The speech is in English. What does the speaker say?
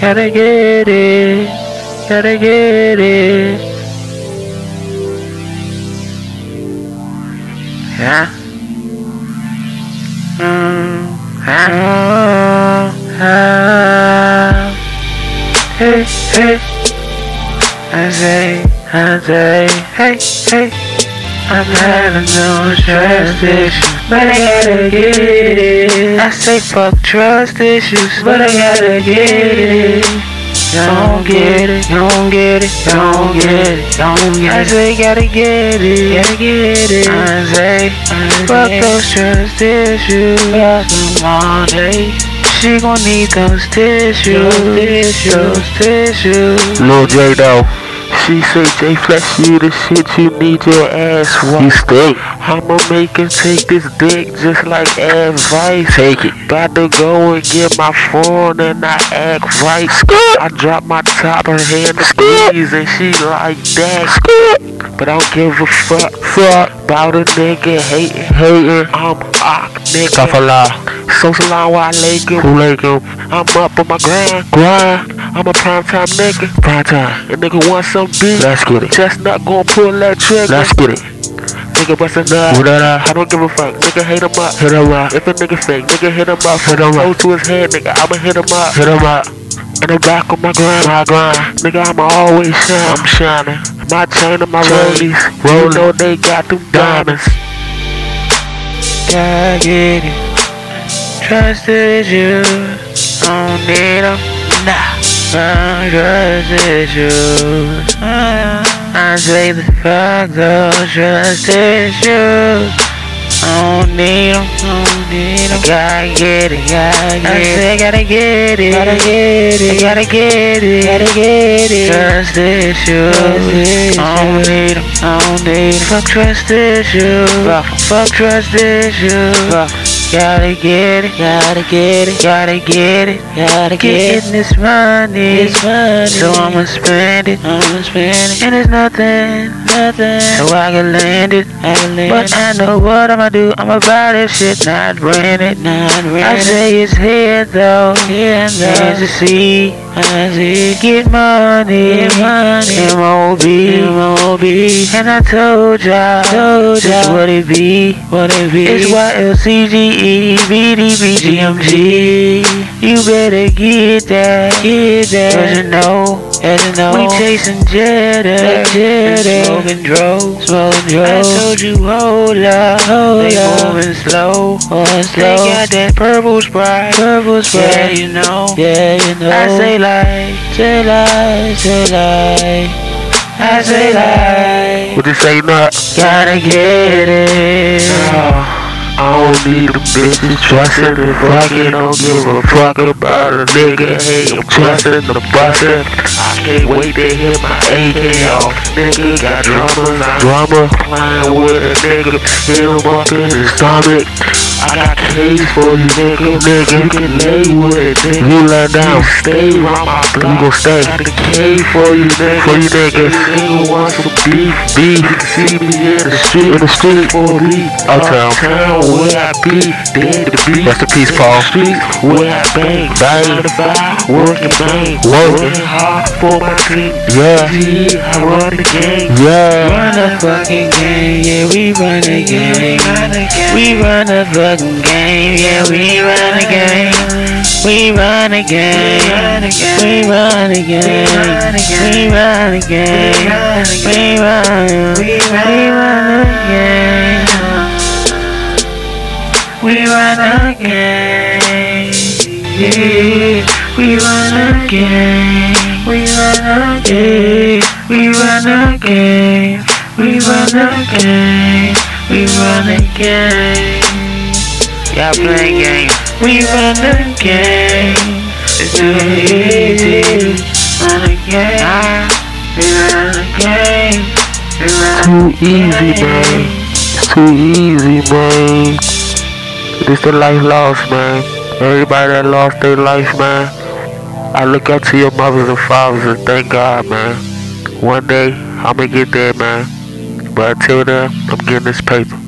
Gotta get it, gotta get it. Yeah. Mm, ah, ah. Hey, hey. I say, I say, hey, hey. I'm having no issues, but I gotta get it. I say fuck trust issues, but I gotta get it. Don't get it, don't get it, don't get it, don't get it. I say gotta get it, gotta get it. I say, fuck those trust issues, fuck them all day. She gon' need those tissues, tissues, tissues. Lil J though. She say J Flex, you the shit, you need your ass wiped. You stink. I'ma make her take this dick just like advice. Take it. Got to go and get my phone and I act right. I drop my top, her hand squeeze and she like that. But I don't give a fuck. Fuck. About a nigga hating, hating. I'm a nigga. Kafala. So salam alaikum. Alaikum. I'm up on my grind. Grind. I'm a prime time nigga. Prime time. A nigga want some beef. Let's get it. Chestnut gon' pull that trigger. Let's get it. Nigga bust a nut. I don't give a fuck. Nigga hate him up. Hit him up. If a nigga fake, nigga hit him up. Hit him up. To his head, nigga. I'ma hit him up. Hit him up. And I'm back on my grind. My grind. Nigga, I'ma always shine. I'm shining. My chain and my rollies. You know they got them diamonds. Gotta get it. Trust issues. Don't need them. Nah. Trust issues. Uh, I the fuck those trust issues. I Don't need them. Don't need them. Gotta get it. Gotta get I say gotta get it. Gotta get it. Gotta get it. Gotta get it. Trust issues. I don't need them. I don't need them. Fuck trust issues. Fuck, fuck trust issues. Fuck. Gotta get it, gotta get it, gotta get it, gotta get it. this money, this money. So I'ma spend it, I'ma spend it, and it's nothing, nothing. So I can land it, I can land but I know what I'ma do. I'ma buy this shit, not rent it, not rent I say it's here though, here though. Here's to see, I see, get money, money, M.O.B., M.O.B. And I told y'all, told y'all, what it be, what it be. It's YLCGE, BDB, GMG. You better get that, get that. Cause you know, as you know, we chasing Jetta, Jetta. Smoking dro, smoking dro. I told you, hold up, hold they up. moving slow, moving slow. They got that purple sprite, purple sprite. Yeah, you know, yeah, you know. I say like, say like, say like. I say like, What you say, nut? gotta get it. Oh. I don't need them bitches trusting and fucking Don't give a fuck about a nigga. Hey, I'm trusting the bustin' I can't wait to hit my AK off Nigga got drama, not drama. Playing with a nigga. Hit him up in his stomach I got case for you nigga Nigga, you can lay with it nigga You let down. You stay around my block You gon' stay. Got the K for you nigga For you niggas. Nigga want some beef Beef You can see me in the street In the street. For me Uptown. Uptown where I be, dead to be. Rest in peace, Paul. Street where I bang, Bang. nine to five, working bang, Working. working hard for my team. Yeah. G, I run the game. Yeah. Run the fucking game, yeah, we run the game. We run the fucking game, yeah, we run the game. We run the game, we run the game, we run the game, we run, the game. We run the game. We run the game, we run the game, we run the game, we run the game, we run the game. Y'all playing games. We run the game. It's too easy. Run the game. We run the game. We run Too the easy, game. man. It's too easy, man. This the life lost, man. Everybody that lost their life, man. I look up to your mothers and fathers and thank God, man. One day, I'ma get there, man. But until then, I'm getting this paper.